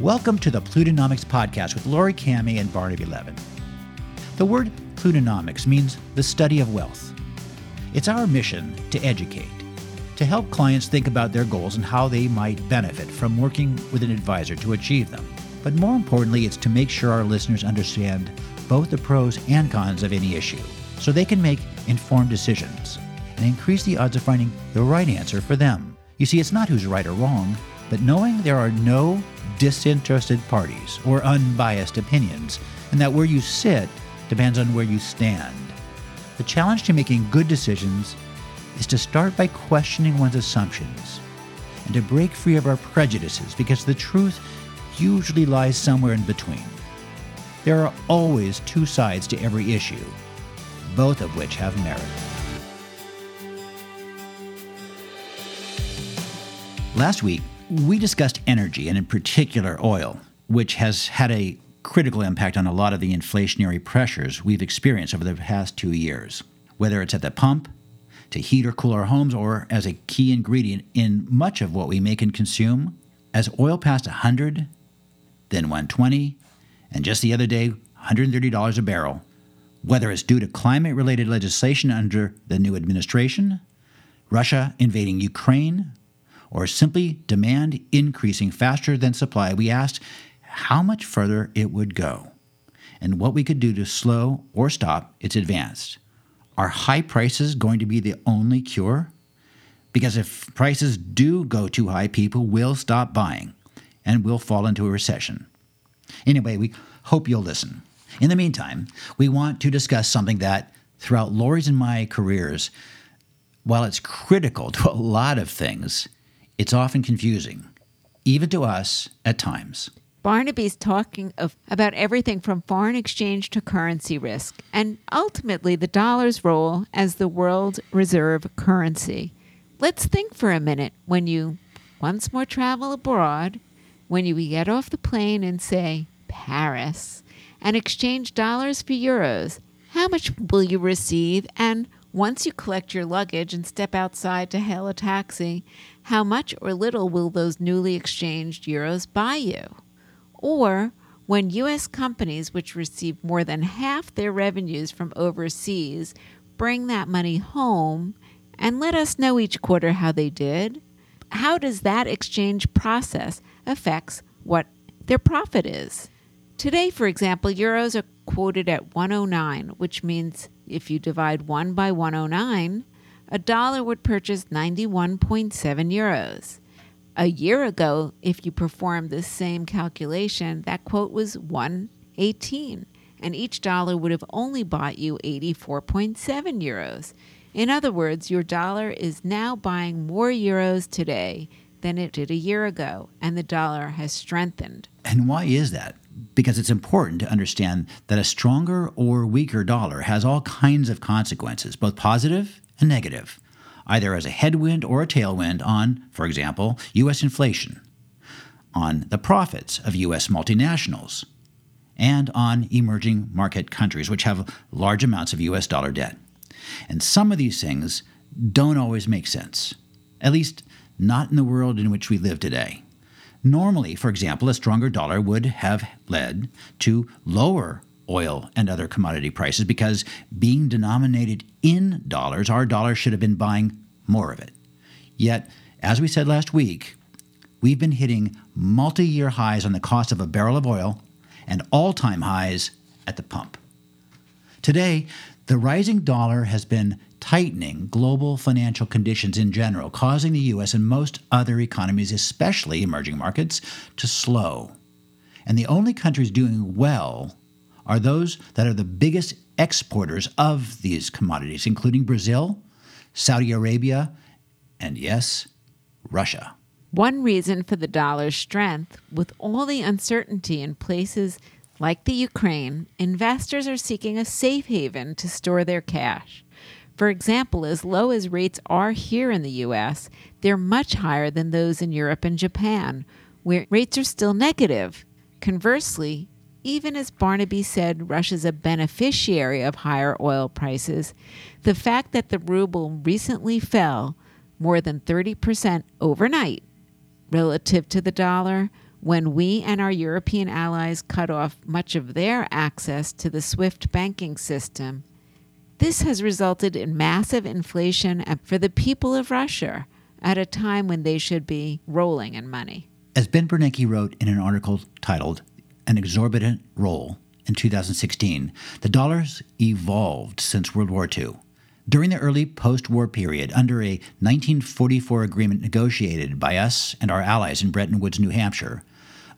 Welcome to the Plutonomix Podcast with Laurie Kamhi and Barnaby Levin. The word Plutonomix means the study of wealth. It's our mission to educate, to help clients think about their goals and how they might benefit from working with an advisor to achieve them. But more importantly, it's to make sure our listeners understand both the pros and cons of any issue so they can make informed decisions and increase the odds of finding the right answer for them. You see, it's not who's right or wrong, but knowing there are no disinterested parties or unbiased opinions, and that where you sit depends on where you stand. The challenge to making good decisions is to start by questioning one's assumptions and to break free of our prejudices because the truth usually lies somewhere in between. There are always two sides to every issue, both of which have merit. Last week, we discussed energy and, in particular, oil, which has had a critical impact on a lot of the inflationary pressures we've experienced over the past two years, whether it's at the pump, to heat or cool our homes, or as a key ingredient in much of what we make and consume. As oil passed 100, then 120, and just the other day, $130 a barrel, whether it's due to climate related legislation under the new administration, Russia invading Ukraine, or simply demand increasing faster than supply, we asked how much further it would go and what we could do to slow or stop its advance. Are high prices going to be the only cure? Because if prices do go too high, people will stop buying and we'll fall into a recession. Anyway, we hope you'll listen. In the meantime, we want to discuss something that, throughout Laurie's and my careers, while it's critical to a lot of things, it's often confusing, even to us at times. Barnaby's talking of, about everything from foreign exchange to currency risk, and ultimately the dollar's role as the world reserve currency. Let's think for a minute when you once more travel abroad, when you get off the plane in, say, Paris, and exchange dollars for euros. How much will you receive? And once you collect your luggage and step outside to hail a taxi, how much or little will those newly exchanged euros buy you? Or when U.S. companies, which receive more than half their revenues from overseas, bring that money home and let us know each quarter how they did, how does that exchange process affects what their profit is? Today, for example, euros are quoted at 109, which means if you divide 1 by 109, a dollar would purchase 91.7 euros. A year ago, if you performed the same calculation, that quote was 118, and each dollar would have only bought you 84.7 euros. In other words, your dollar is now buying more euros today than it did a year ago, and the dollar has strengthened. And why is that? Because it's important to understand that a stronger or weaker dollar has all kinds of consequences, both positive and negative, either as a headwind or a tailwind on, for example, U.S. inflation, on the profits of U.S. multinationals, and on emerging market countries, which have large amounts of U.S. dollar debt. And some of these things don't always make sense, at least not in the world in which we live today. Normally, for example, a stronger dollar would have led to lower oil and other commodity prices because being denominated in dollars, our dollar should have been buying more of it. Yet, as we said last week, we've been hitting multi year highs on the cost of a barrel of oil and all time highs at the pump. Today, the rising dollar has been tightening global financial conditions in general, causing the U.S. and most other economies, especially emerging markets, to slow. And the only countries doing well are those that are the biggest exporters of these commodities, including Brazil, Saudi Arabia, and yes, Russia. One reason for the dollar's strength, with all the uncertainty in places like the Ukraine, investors are seeking a safe haven to store their cash. For example, as low as rates are here in the US, they're much higher than those in Europe and Japan, where rates are still negative. Conversely, even as Barnaby said Russia's a beneficiary of higher oil prices, the fact that the ruble recently fell more than 30% overnight relative to the dollar when we and our European allies cut off much of their access to the SWIFT banking system, this has resulted in massive inflation for the people of Russia at a time when they should be rolling in money. As Ben Bernanke wrote in an article titled An Exorbitant Role in 2016, the dollar's evolved since World War II. During the early post war period, under a 1944 agreement negotiated by us and our allies in Bretton Woods, New Hampshire,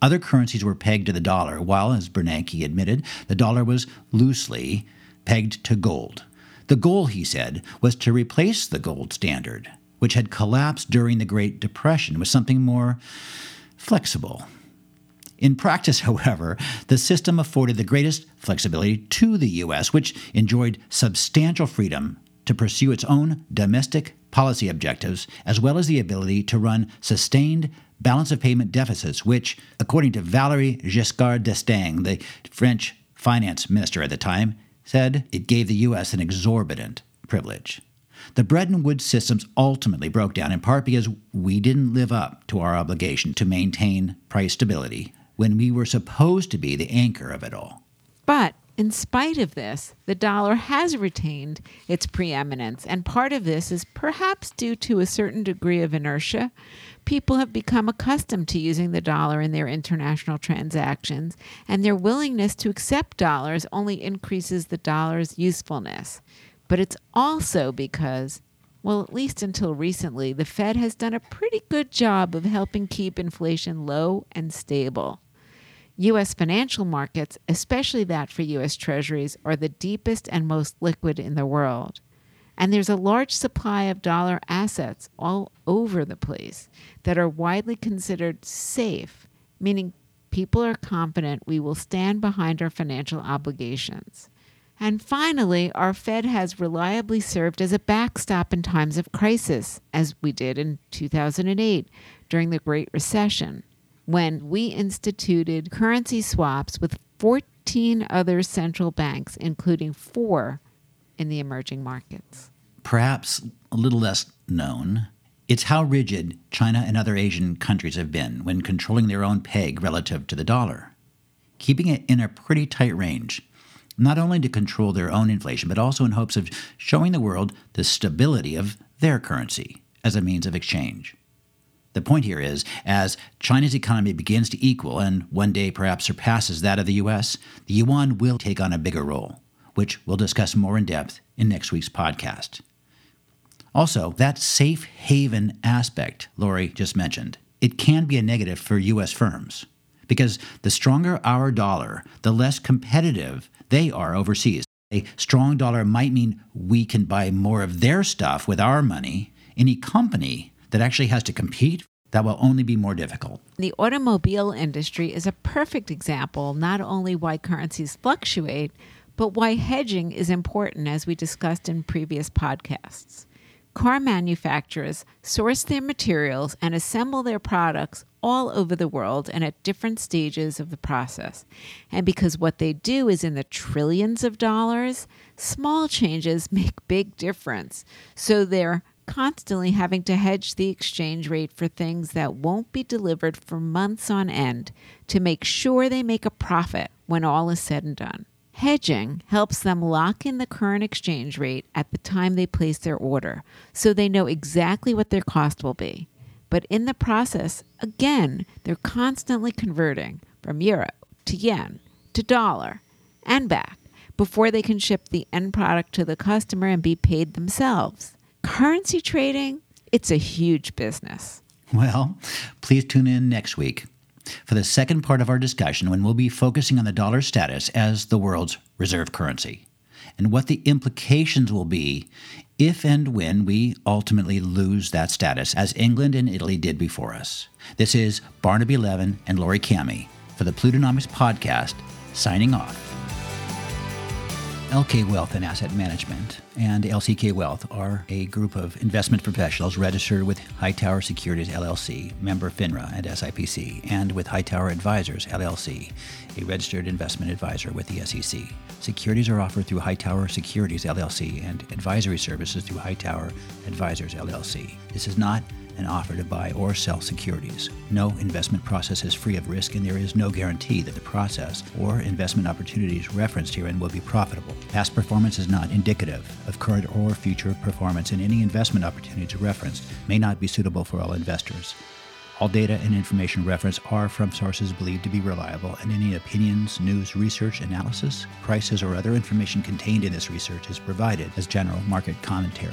other currencies were pegged to the dollar, while, as Bernanke admitted, the dollar was loosely pegged to gold. The goal, he said, was to replace the gold standard, which had collapsed during the Great Depression, with something more flexible. In practice, however, the system afforded the greatest flexibility to the U.S., which enjoyed substantial freedom to pursue its own domestic policy objectives, as well as the ability to run sustained balance of payment deficits, which, according to Valéry Giscard d'Estaing, the French finance minister at the time, said it gave the U.S. an exorbitant privilege. The Bretton Woods systems ultimately broke down in part because we didn't live up to our obligation to maintain price stability when we were supposed to be the anchor of it all. But in spite of this, the dollar has retained its preeminence, and part of this is perhaps due to a certain degree of inertia. People have become accustomed to using the dollar in their international transactions, and their willingness to accept dollars only increases the dollar's usefulness. But it's also because, well, at least until recently, the Fed has done a pretty good job of helping keep inflation low and stable. U.S. financial markets, especially that for U.S. Treasuries, are the deepest and most liquid in the world. And there's a large supply of dollar assets all over the place that are widely considered safe, meaning people are confident we will stand behind our financial obligations. And finally, our Fed has reliably served as a backstop in times of crisis, as we did in 2008 during the Great Recession when we instituted currency swaps with 14 other central banks, including four in the emerging markets. Perhaps a little less known, it's how rigid China and other Asian countries have been when controlling their own peg relative to the dollar, keeping it in a pretty tight range, not only to control their own inflation, but also in hopes of showing the world the stability of their currency as a means of exchange. The point here is, as China's economy begins to equal and one day perhaps surpasses that of the US, the yuan will take on a bigger role, which we'll discuss more in depth in next week's podcast. Also, that safe haven aspect Laurie just mentioned, it can be a negative for US firms because the stronger our dollar, the less competitive they are overseas. A strong dollar might mean we can buy more of their stuff with our money. Any company that actually has to compete, that will only be more difficult. The automobile industry is a perfect example not only why currencies fluctuate, but why hedging is important, as we discussed in previous podcasts. Car manufacturers source their materials and assemble their products all over the world and at different stages of the process. And because what they do is in the trillions of dollars, small changes make big difference. So they're constantly having to hedge the exchange rate for things that won't be delivered for months on end to make sure they make a profit when all is said and done. Hedging helps them lock in the current exchange rate at the time they place their order so they know exactly what their cost will be. But in the process, again, they're constantly converting from euro to yen to dollar and back before they can ship the end product to the customer and be paid themselves. Currency trading, it's a huge business. Well, please tune in next week for the second part of our discussion when we'll be focusing on the dollar status as the world's reserve currency and what the implications will be if and when we ultimately lose that status, as England and Italy did before us. This is Barnaby Levin and Laurie Kamhi for the Plutonomix Podcast, signing off. LK Wealth and Asset Management and LCK Wealth are a group of investment professionals registered with Hightower Securities LLC, member FINRA and SIPC, and with Hightower Advisors LLC, a registered investment advisor with the SEC. Securities are offered through Hightower Securities LLC and advisory services through Hightower Advisors LLC. This is not an offer to buy or sell securities. No investment process is free of risk, and there is no guarantee that the process or investment opportunities referenced herein will be profitable. Past performance is not indicative of current or future performance, and any investment opportunities referenced may not be suitable for all investors. All data and information referenced are from sources believed to be reliable, and any opinions, news, research, analysis, prices, or other information contained in this research is provided as general market commentary.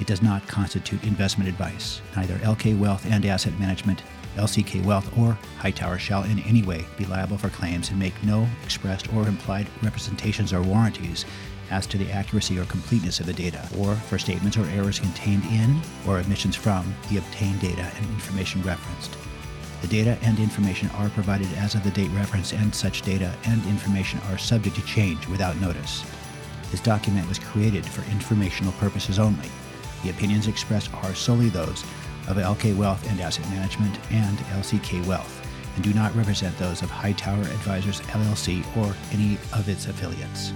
It does not constitute investment advice. Neither LK Wealth and Asset Management, LCK Wealth, or Hightower shall in any way be liable for claims and make no expressed or implied representations or warranties as to the accuracy or completeness of the data, or for statements or errors contained in or omissions from the obtained data and information referenced. The data and information are provided as of the date referenced, and such data and information are subject to change without notice. This document was created for informational purposes only. The opinions expressed are solely those of LK Wealth and Asset Management and LCK Wealth, and do not represent those of Hightower Advisors LLC or any of its affiliates.